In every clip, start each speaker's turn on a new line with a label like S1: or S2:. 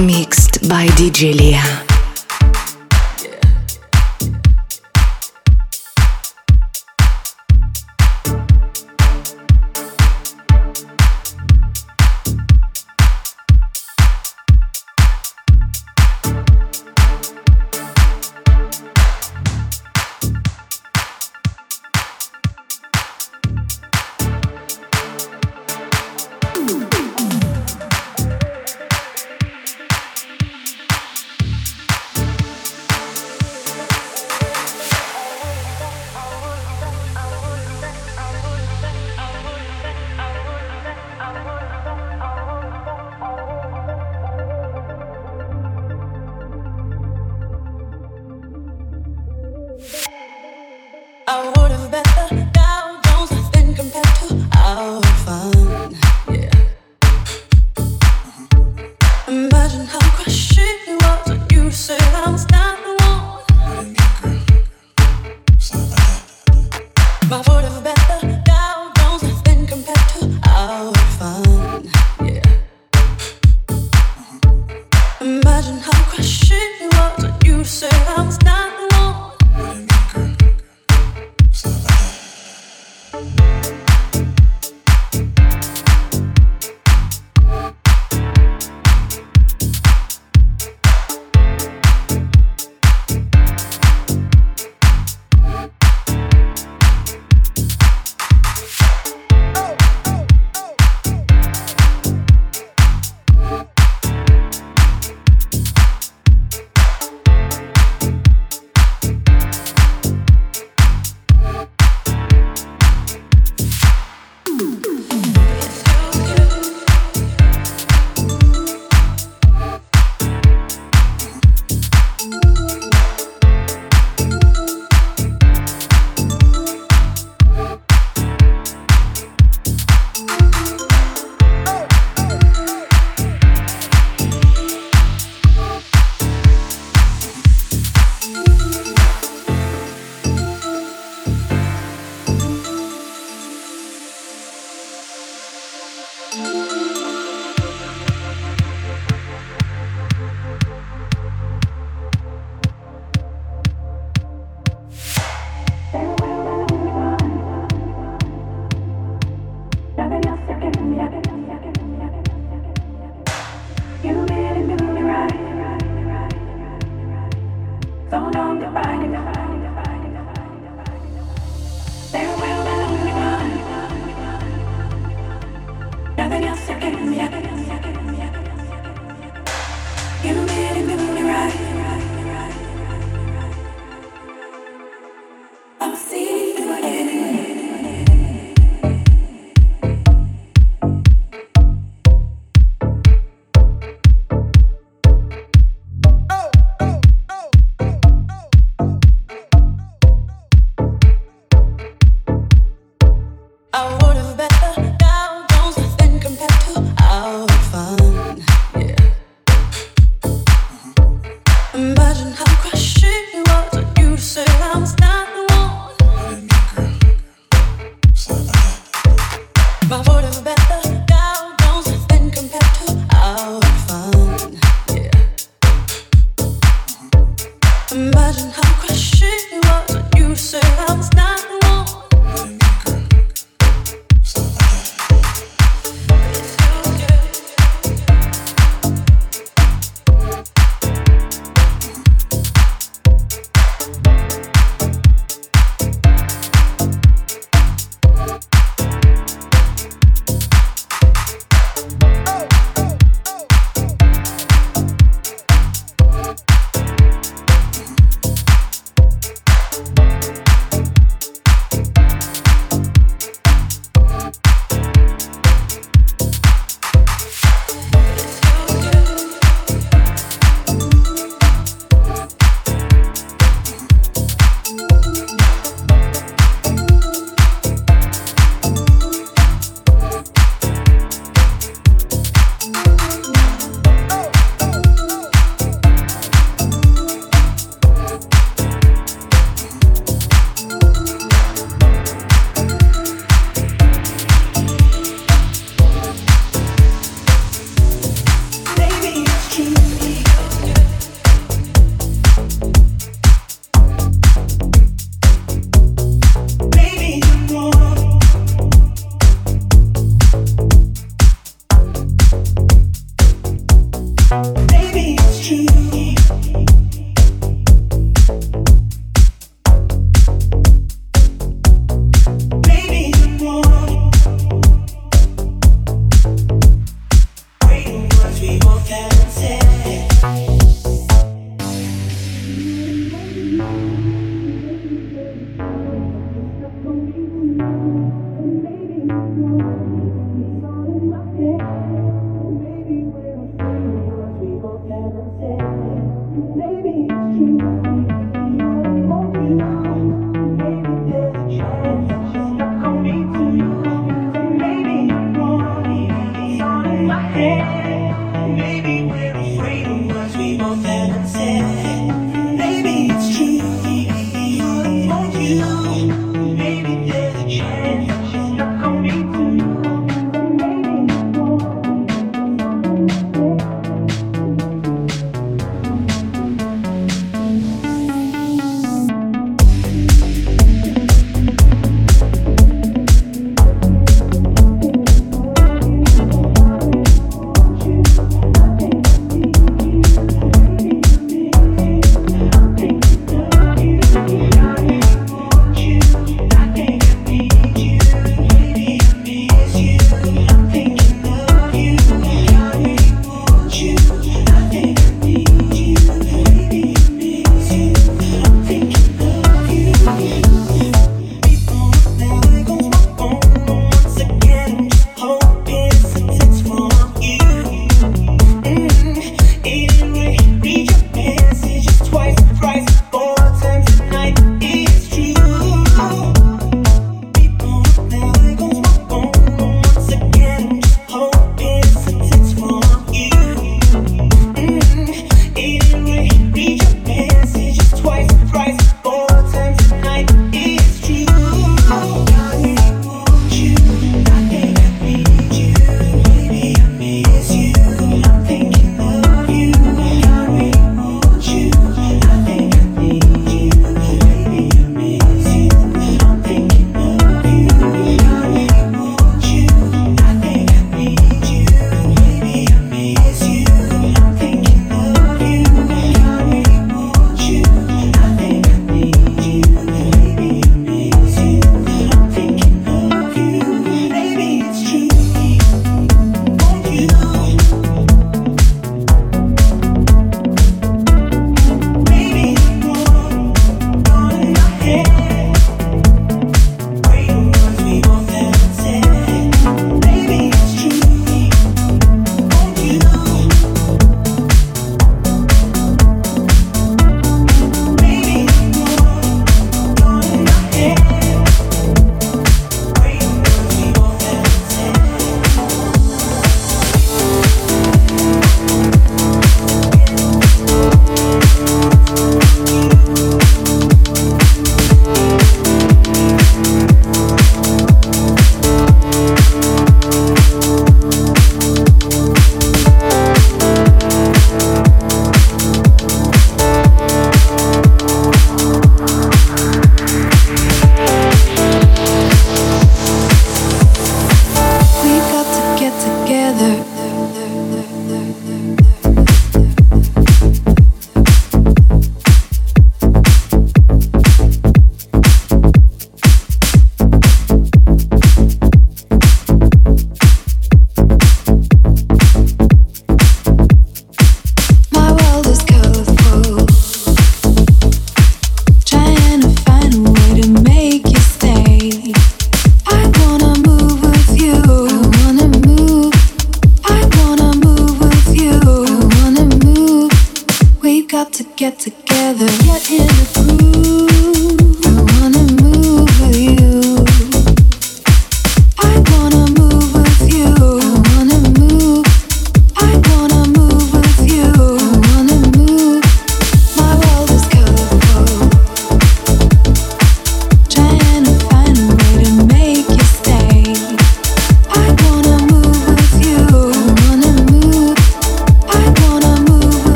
S1: Mixed by DJ Leah.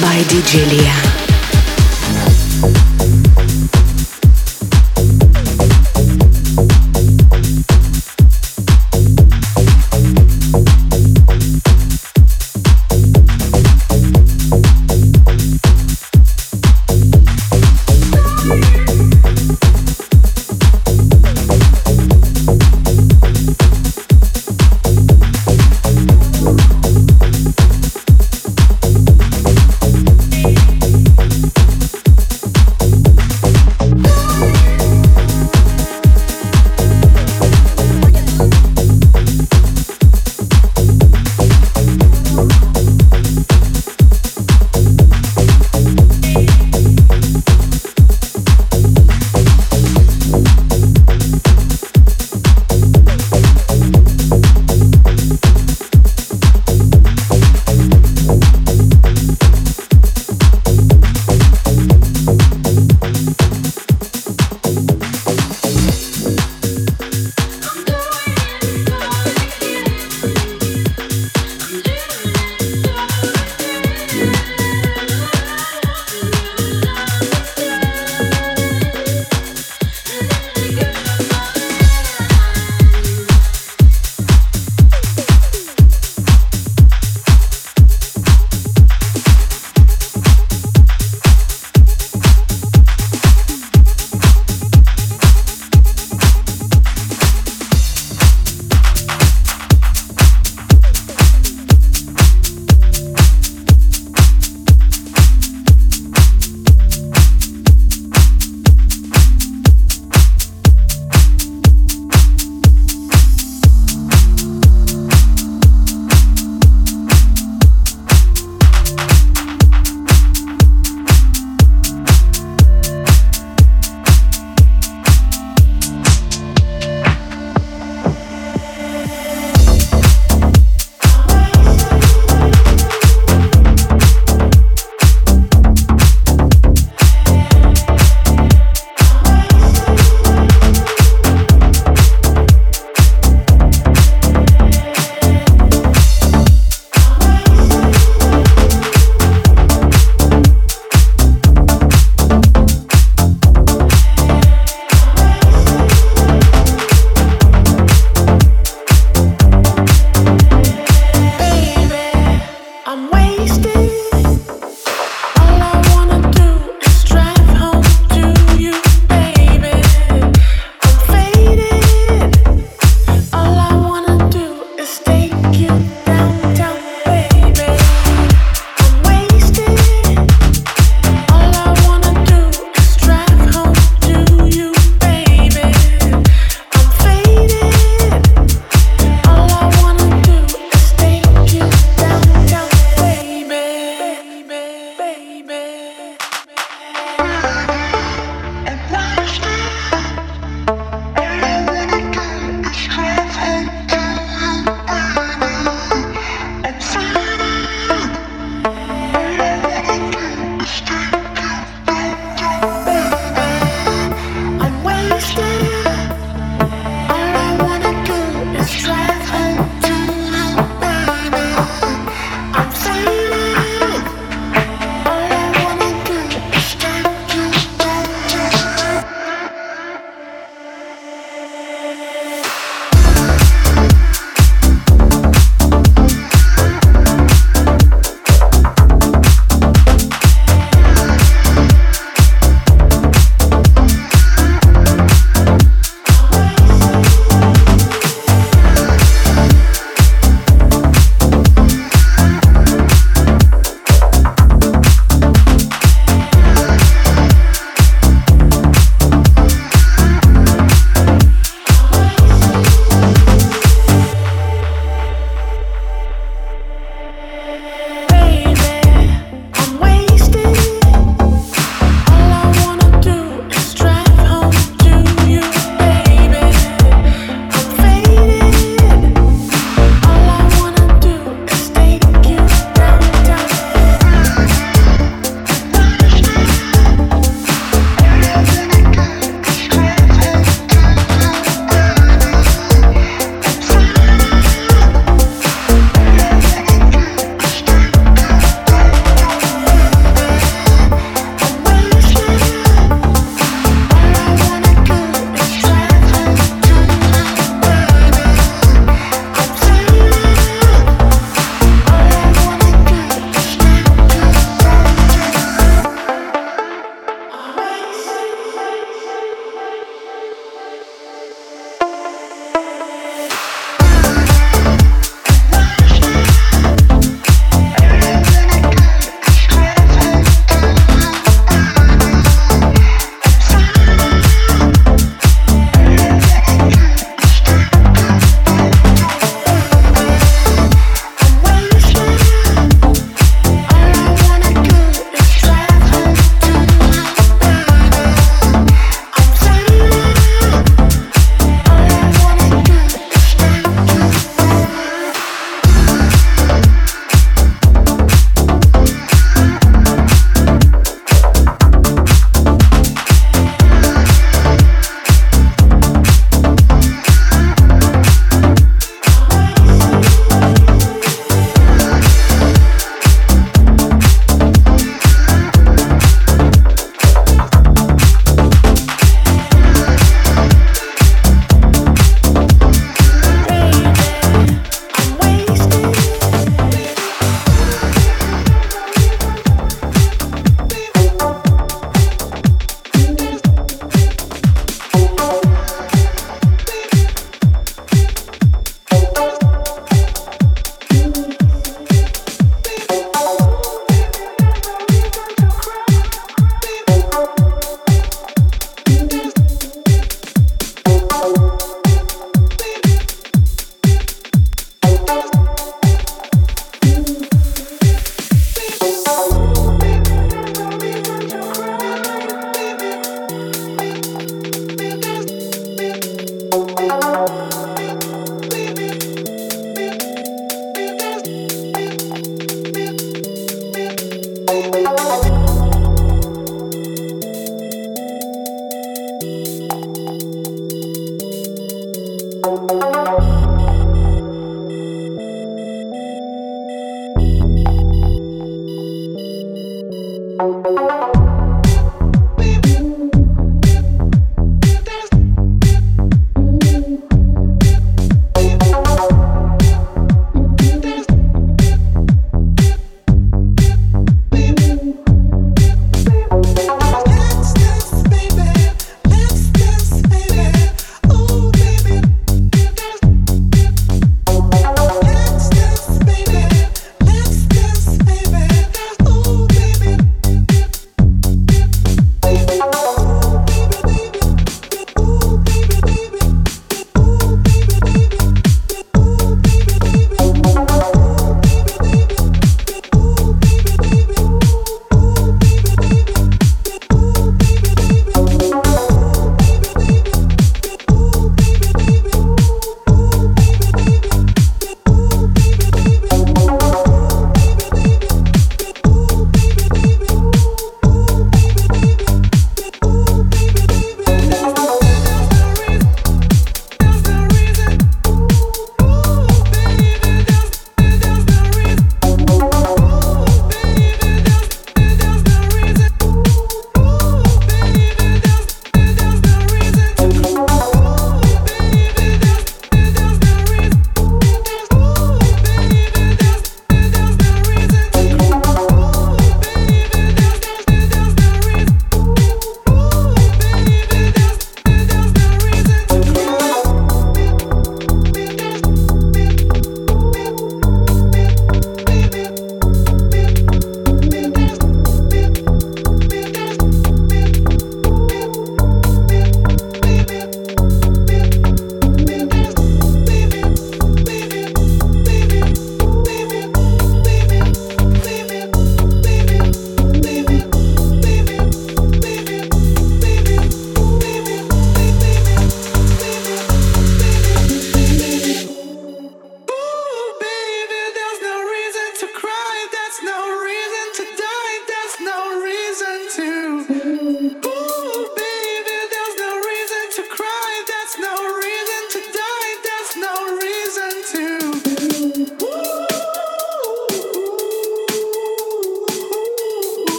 S2: By DJ Lia.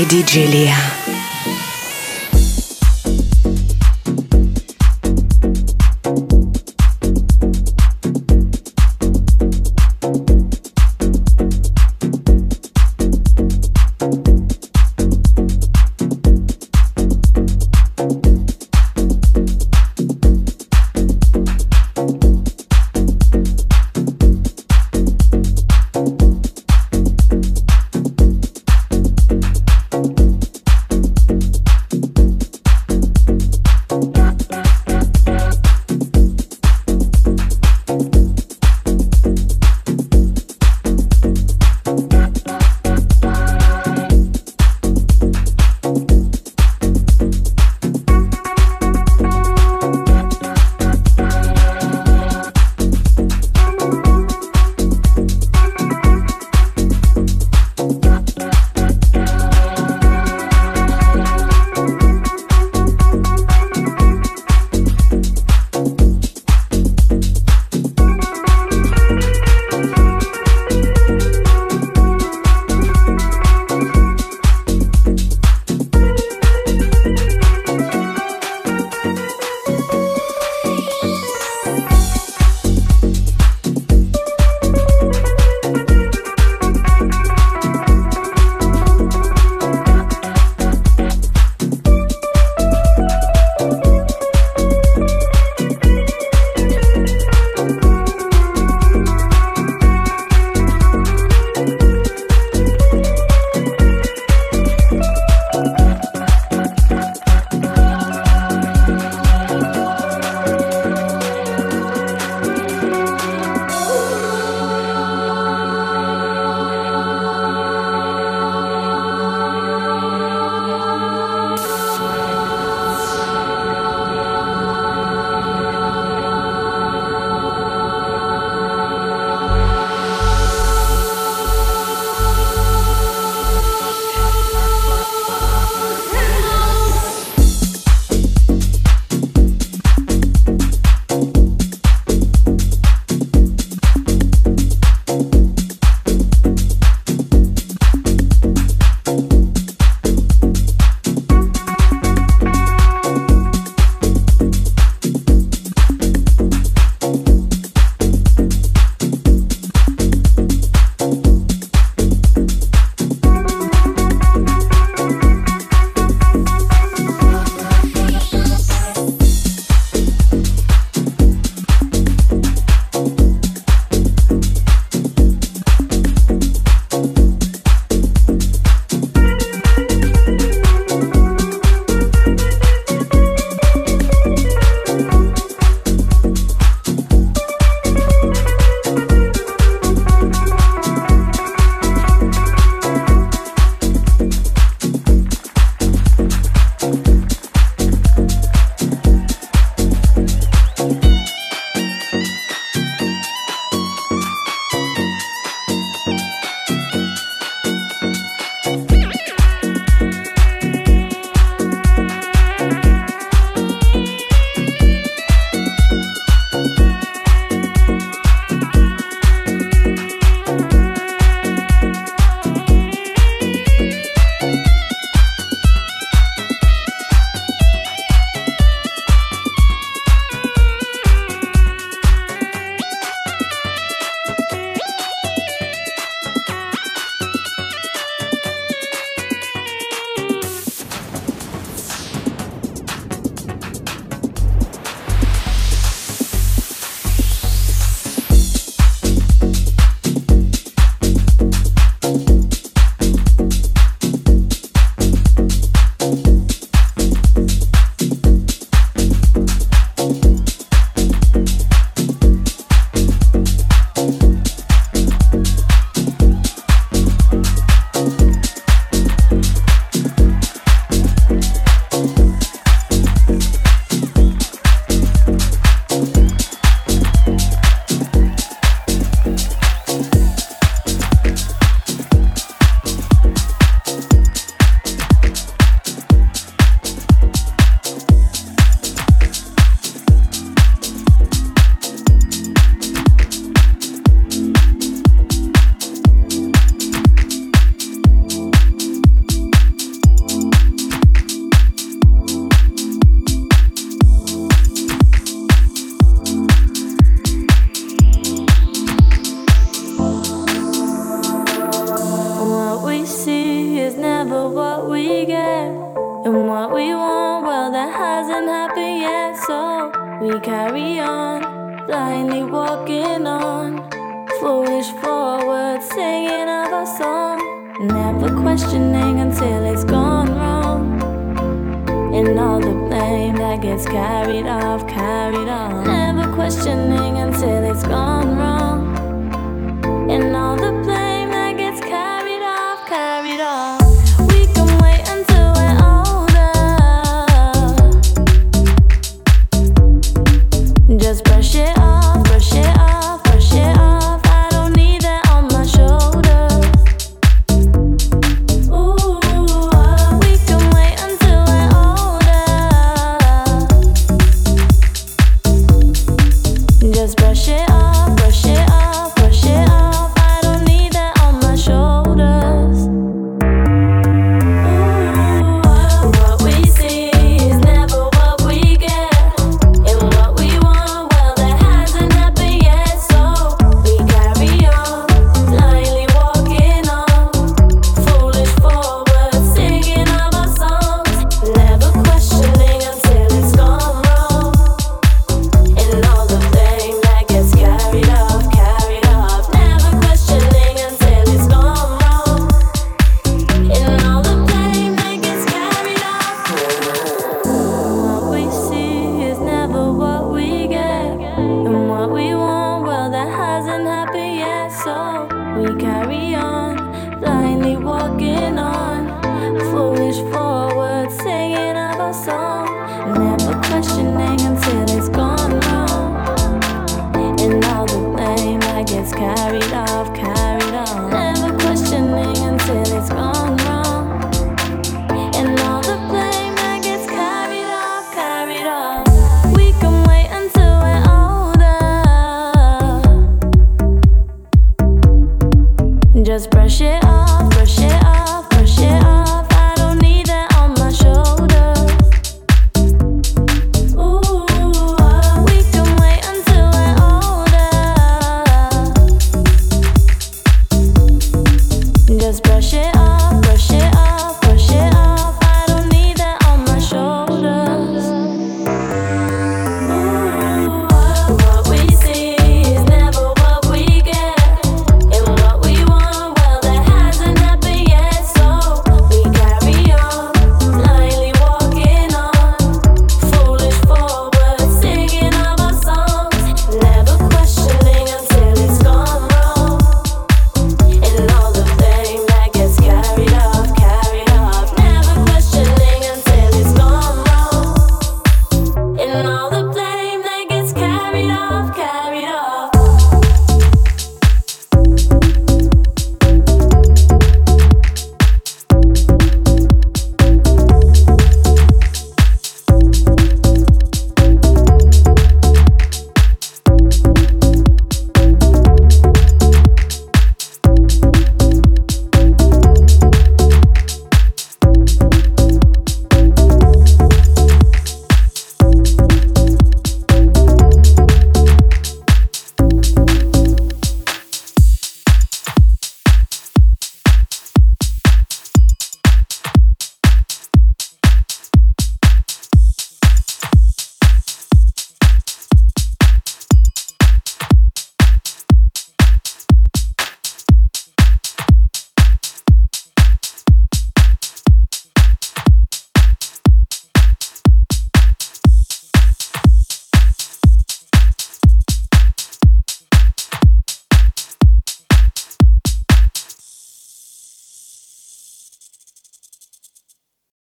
S2: By DJ.
S3: Carried off, carried on.